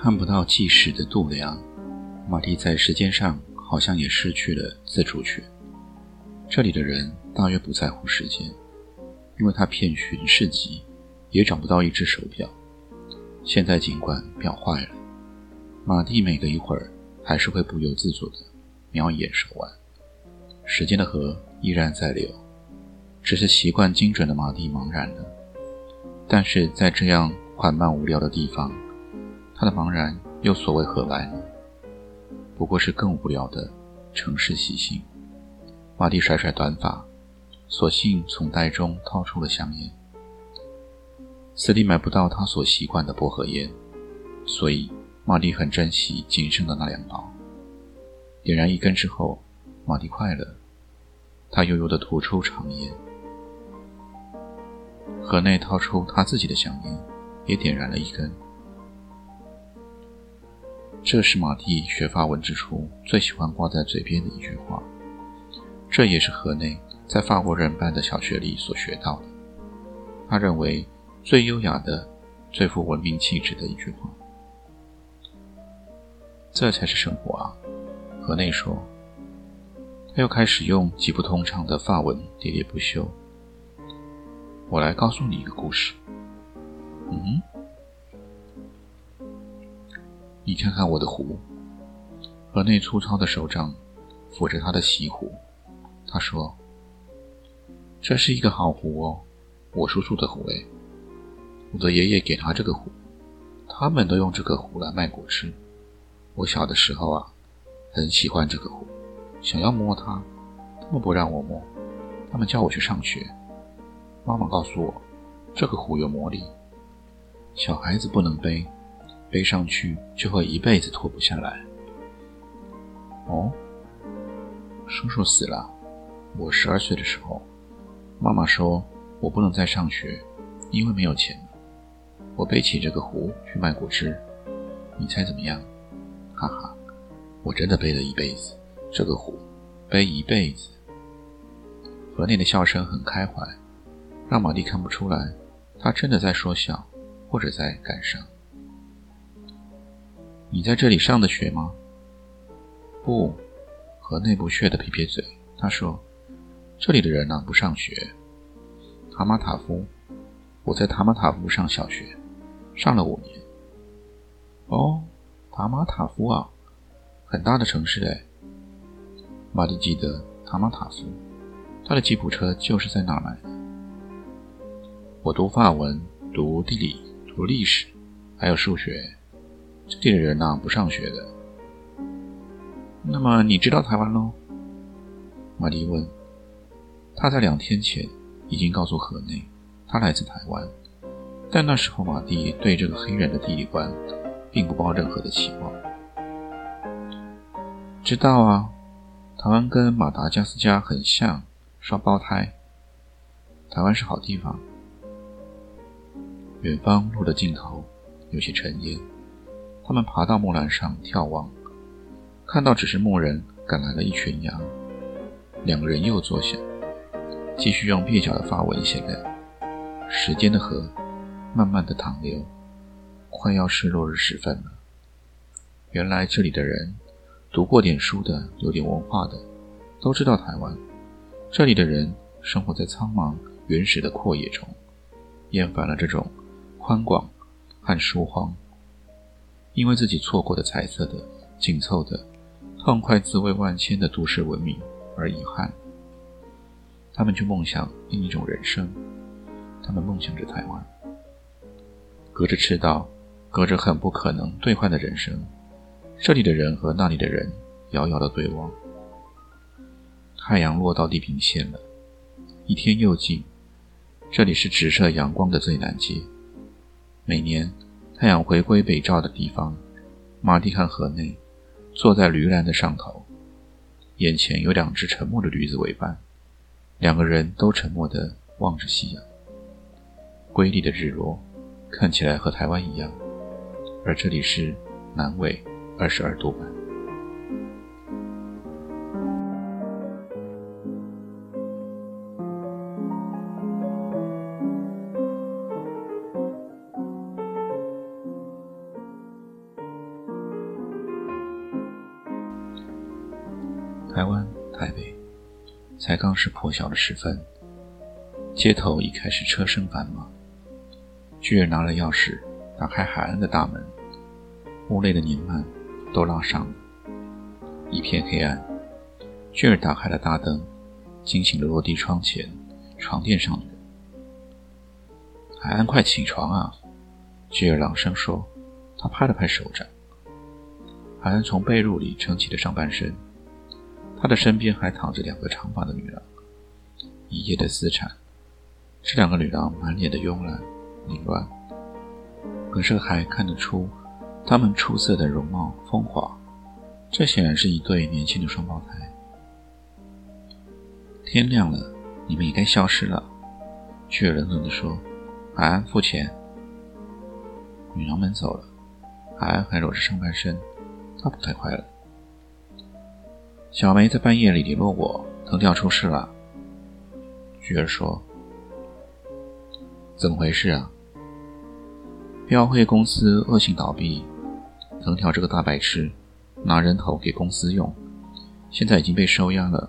看不到计时的度量，马蒂在时间上好像也失去了自主权。这里的人大约不在乎时间，因为他遍寻市集，也找不到一只手表。现在尽管表坏了，马蒂每隔一会儿还是会不由自主地瞄一眼手腕。时间的河依然在流，只是习惯精准的马蒂茫然了。但是在这样缓慢无聊的地方。他的茫然又所谓何来呢？不过是更无聊的城市习性。马蒂甩甩短发，索性从袋中掏出了香烟。此地买不到他所习惯的薄荷烟，所以马蒂很珍惜仅剩的那两包。点燃一根之后，马蒂快乐，他悠悠地吐出长烟。河内掏出他自己的香烟，也点燃了一根。这是马蒂学法文之初最喜欢挂在嘴边的一句话，这也是河内在法国人办的小学里所学到的。他认为最优雅的、最富文明气质的一句话。这才是生活啊！河内说。他又开始用极不通畅的法文喋喋不休。我来告诉你一个故事。嗯。你看看我的壶，河内粗糙的手掌抚着他的锡壶。他说：“这是一个好壶哦，我叔叔的壶哎。我的爷爷给他这个壶，他们都用这个壶来卖果汁。我小的时候啊，很喜欢这个壶，想要摸它，他们不让我摸，他们叫我去上学。妈妈告诉我，这个壶有魔力，小孩子不能背。”背上去就会一辈子脱不下来。哦，叔叔死了。我十二岁的时候，妈妈说我不能再上学，因为没有钱。我背起这个壶去卖果汁，你猜怎么样？哈哈，我真的背了一辈子这个壶，背一辈子。河内的笑声很开怀，让玛丽看不出来，他真的在说笑，或者在感伤。你在这里上的学吗？不，和内不屑的撇撇嘴。他说：“这里的人呢，不上学。塔马塔夫，我在塔马塔夫上小学，上了五年。哦，塔马塔夫啊，很大的城市哎。玛丽记得塔马塔夫，他的吉普车就是在那买的。我读法文，读地理，读历史，还有数学。”这里的人呢，不上学的。那么你知道台湾喽？玛丽问。他在两天前已经告诉河内，他来自台湾，但那时候马蒂对这个黑人的地理观并不抱任何的期望。知道啊，台湾跟马达加斯加很像，双胞胎。台湾是好地方。远方路的尽头有些尘烟。他们爬到木栏上眺望，看到只是牧人赶来了一群羊。两个人又坐下，继续用蹩脚的发文写着。时间的河慢慢的淌流，快要是落日时分了。原来这里的人，读过点书的、有点文化的，都知道台湾。这里的人生活在苍茫原始的阔野中，厌烦了这种宽广和疏荒。因为自己错过的彩色的、紧凑的、痛快滋味万千的都市文明而遗憾，他们却梦想另一种人生。他们梦想着台湾，隔着赤道，隔着很不可能兑换的人生，这里的人和那里的人遥遥的对望。太阳落到地平线了，一天又近。这里是直射阳光的最南街，每年。太阳回归北照的地方，马蒂看河内，坐在驴栏的上头，眼前有两只沉默的驴子为伴，两个人都沉默地望着夕阳。瑰丽的日落，看起来和台湾一样，而这里是南纬二十二度半。台湾台北，才刚是破晓的时分，街头已开始车声繁忙。巨儿拿了钥匙，打开海岸的大门，屋内的年幔都拉上了，一片黑暗。巨儿打开了大灯，惊醒了落地窗前床垫上的人。海岸，快起床啊！巨儿朗声说。他拍了拍手掌。海岸从被褥里撑起了上半身。他的身边还躺着两个长发的女郎，一夜的私产。这两个女郎满脸的慵懒凌乱，可是还看得出她们出色的容貌风华。这显然是一对年轻的双胞胎。天亮了，你们也该消失了。却冷冷地说：“海安，付钱。”女郎们走了，海安还裸着上半身，他不太快乐。小梅在半夜里联络我，藤条出事了。菊儿说：“怎么回事啊？”标会公司恶性倒闭，藤条这个大白痴拿人头给公司用，现在已经被收押了。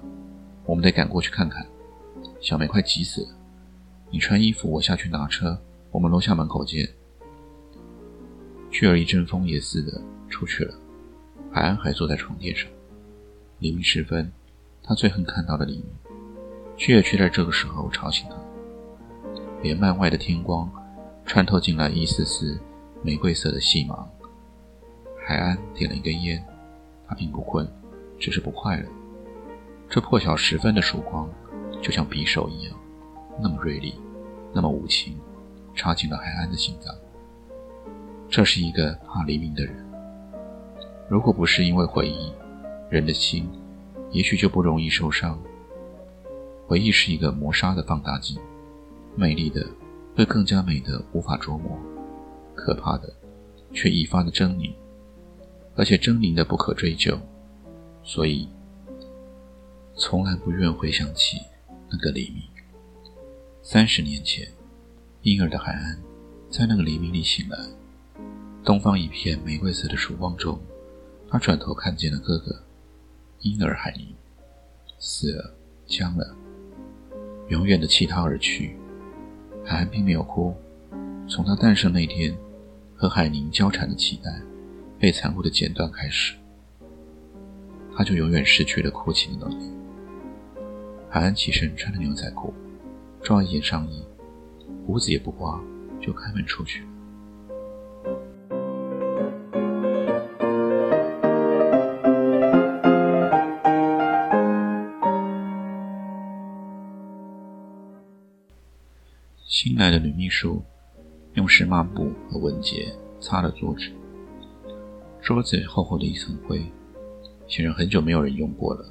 我们得赶过去看看。小梅快急死了。你穿衣服，我下去拿车。我们楼下门口见。菊儿一阵风也似的出去了，海安还坐在床垫上。黎明时分，他最恨看到的黎明，却也却在这个时候吵醒他。帘幔外的天光穿透进来一丝丝玫瑰色的细芒。海安点了一根烟，他并不困，只是不快乐。这破晓时分的曙光，就像匕首一样，那么锐利，那么无情，插进了海安的心脏。这是一个怕黎明的人。如果不是因为回忆。人的心，也许就不容易受伤。回忆是一个磨砂的放大镜，美丽的会更加美的无法捉摸，可怕的却愈发的狰狞，而且狰狞的不可追究。所以，从来不愿回想起那个黎明。三十年前，婴儿的海岸，在那个黎明里醒来，东方一片玫瑰色的曙光中，他转头看见了哥哥。婴儿海宁死了，僵了，永远的弃他而去。海安并没有哭，从他诞生那天和海宁交缠的脐带被残酷的剪断开始，他就永远失去了哭泣的能力。海安起身穿着牛仔裤，抓一件上衣，胡子也不刮，就开门出去。新来的女秘书用湿抹布和文洁擦了桌子，桌子厚厚的一层灰，显然很久没有人用过了。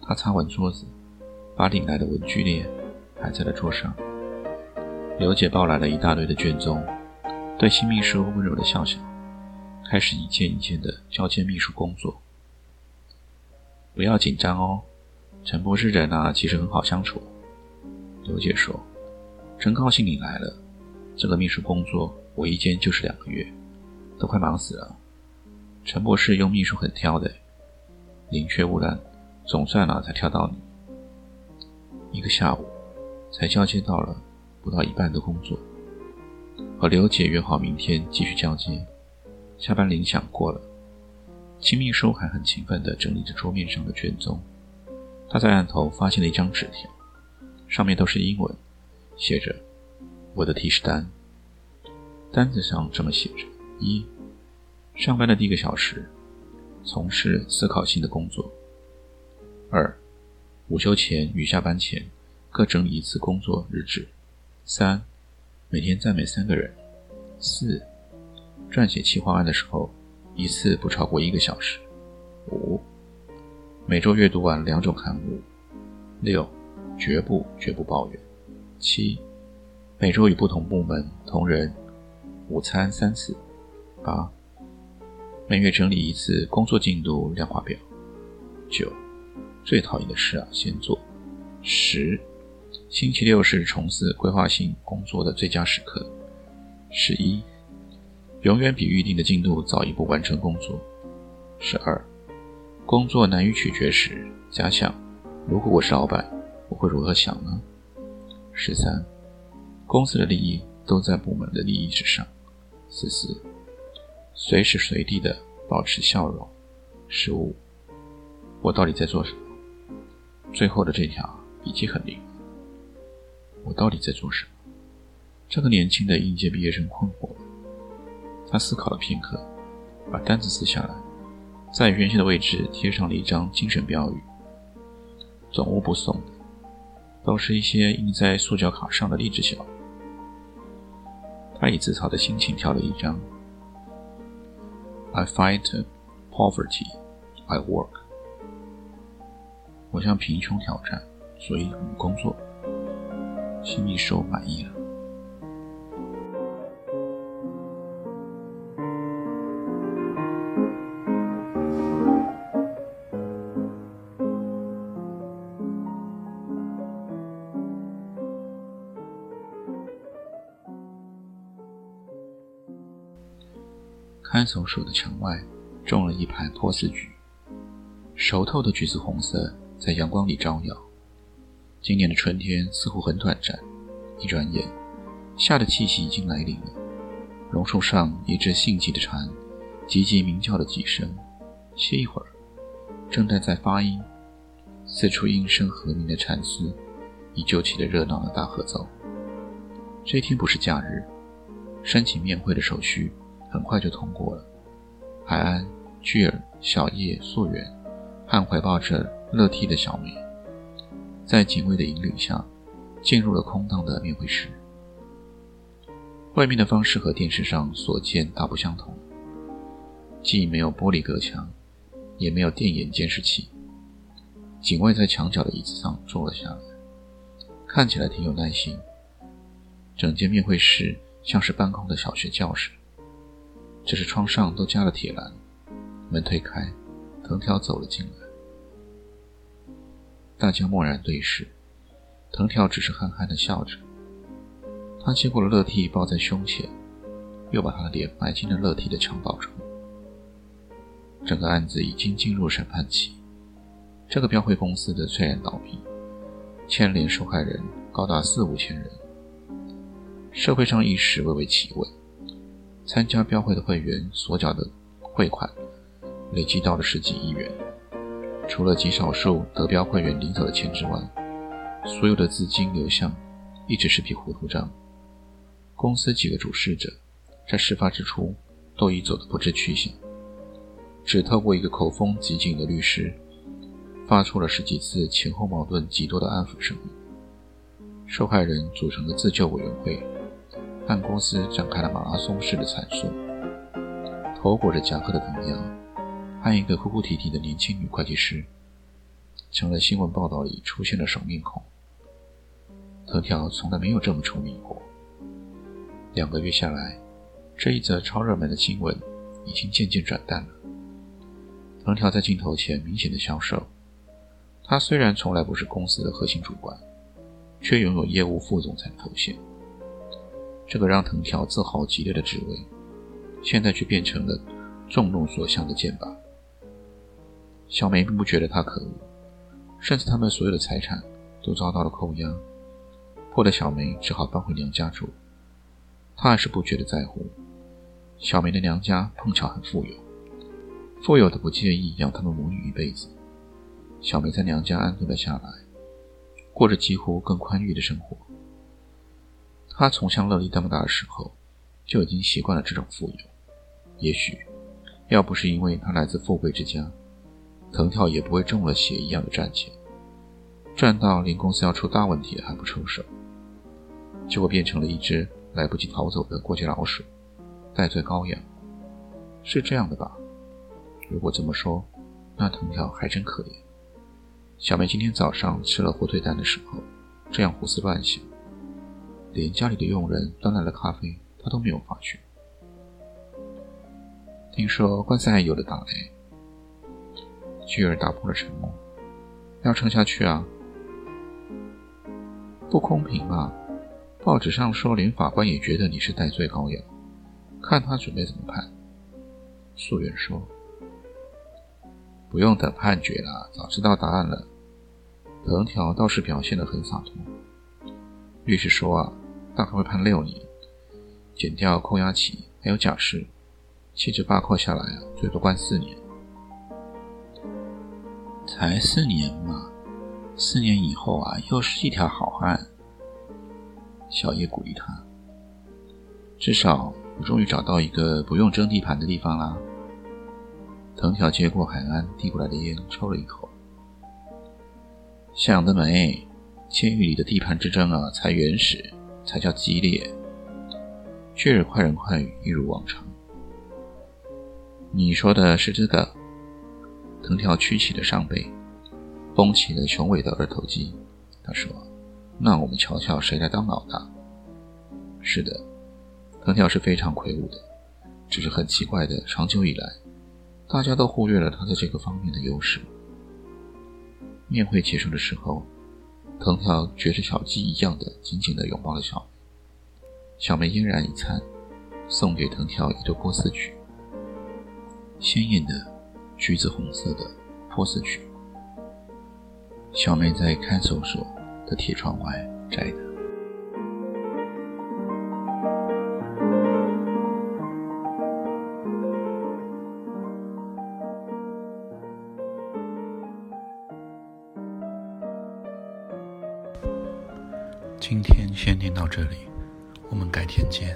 她擦完桌子，把领来的文具列摆在了桌上。刘姐抱来了一大堆的卷宗，对新秘书温柔的笑笑，开始一件一件的交接秘书工作。不要紧张哦，陈博士人啊，其实很好相处。刘姐说。真高兴你来了。这个秘书工作，我一兼就是两个月，都快忙死了。陈博士用秘书很挑的，宁缺毋滥，总算啊才挑到你。一个下午，才交接到了不到一半的工作。和刘姐约好明天继续交接。下班铃响过了，秦秘书还很勤奋地整理着桌面上的卷宗。他在案头发现了一张纸条，上面都是英文。写着我的提示单，单子上这么写着：一、上班的第一个小时，从事思考性的工作；二、午休前与下班前各整理一次工作日志；三、每天赞美三个人；四、撰写企划案的时候，一次不超过一个小时。五、每周阅读完两种刊物。六、绝不绝不抱怨。七、每周与不同部门同仁午餐三次。八、每月整理一次工作进度量化表。九、最讨厌的事啊，先做。十、星期六是重思规划性工作的最佳时刻。十一、永远比预定的进度早一步完成工作。十二、工作难于取决时，假想。如果我是老板，我会如何想呢？十三，公司的利益都在部门的利益之上。十四，随时随地的保持笑容。十五，我到底在做什么？最后的这条笔记很灵。我到底在做什么？这个年轻的应届毕业生困惑了。他思考了片刻，把单子撕下来，在原先的位置贴上了一张精神标语。总务部送的，都是一些印在塑胶卡上的励志小。他以自嘲的心情挑了一张：“I fight poverty, I work。”我向贫穷挑战，所以我工作。心里说满意了。看守所的墙外种了一排波斯菊，熟透的橘子红色在阳光里招摇。今年的春天似乎很短暂，一转眼，夏的气息已经来临了。榕树上一只性急的蝉，急急鸣叫了几声，歇一会儿，正待在发音，四处应声和鸣的蝉丝，已救起了热闹的大合奏。这天不是假日，申请面会的手续。很快就通过了。海安、巨尔、小叶、素媛，和怀抱着乐蒂的小梅，在警卫的引领下，进入了空荡的面会室。外面的方式和电视上所见大不相同，既没有玻璃隔墙，也没有电眼监视器。警卫在墙角的椅子上坐了下来，看起来挺有耐心。整间面会室像是半空的小学教室。只是窗上都加了铁栏，门推开，藤条走了进来。大家默然对视，藤条只是憨憨的笑着。他接过了乐蒂，抱在胸前，又把他的脸埋进了乐蒂的襁褓中。整个案子已经进入审判期。这个标会公司的虽然倒闭，牵连受害人高达四五千人，社会上一时微微起稳。参加标会的会员所缴的汇款累计到了十几亿元，除了极少数得标会员领走的钱之外，所有的资金流向一直是笔糊涂账。公司几个主事者在事发之初都已走得不知去向，只透过一个口风极紧的律师，发出了十几次前后矛盾极多的安抚声明。受害人组成的自救委员会。和公司展开了马拉松式的阐述。头裹着夹克的藤条，和一个哭哭啼啼的年轻女会计师，成了新闻报道里出现的首面孔。藤条从来没有这么出名过。两个月下来，这一则超热门的新闻已经渐渐转淡了。藤条在镜头前明显的消瘦。他虽然从来不是公司的核心主管，却拥有业务副总裁的头衔。这个让藤条自豪极了的职位，现在却变成了众怒所向的箭靶。小梅并不觉得他可恶，甚至他们所有的财产都遭到了扣押，迫得小梅只好搬回娘家住。她还是不觉得在乎。小梅的娘家碰巧很富有，富有的不介意养他们母女一辈子。小梅在娘家安顿了下来，过着几乎更宽裕的生活。他从像乐丽这么大的时候，就已经习惯了这种富有。也许，要不是因为他来自富贵之家，藤条也不会中了邪一样的赚钱，赚到连公司要出大问题还不出手，结果变成了一只来不及逃走的过街老鼠，戴罪羔羊。是这样的吧？如果这么说，那藤条还真可怜。小梅今天早上吃了火腿蛋的时候，这样胡思乱想，连家里的佣人端来了咖啡，他都没有发觉。听说关塞有了打雷，巨儿打破了沉默，要撑下去啊！不公平啊！报纸上说，连法官也觉得你是戴罪羔羊，看他准备怎么判。素媛说：“不用等判决了，早知道答案了。”藤条倒是表现得很洒脱。律师说：“啊，大概会判六年，减掉扣押期，还有假释，七至八扣下来啊，最多关四年。才四年嘛，四年以后啊，又是一条好汉。”小叶鼓励他：“至少我终于找到一个不用争地盘的地方啦。”藤条接过海安递过来的烟，抽了一口。想得美！监狱里的地盘之争啊，才原始，才叫激烈。却是快人快语，一如往常。你说的是这个？藤条曲起的上背，绷起了雄伟的二头肌。他说。那我们瞧瞧谁来当老大。是的，藤条是非常魁梧的，只是很奇怪的，长久以来，大家都忽略了他在这个方面的优势。宴会结束的时候，藤条觉着小鸡一样的紧紧地拥抱了小梅。小梅嫣然一餐，送给藤条一朵波斯菊，鲜艳的橘子红色的波斯菊。小梅在看守所。的铁窗外摘的。今天先念到这里，我们改天见。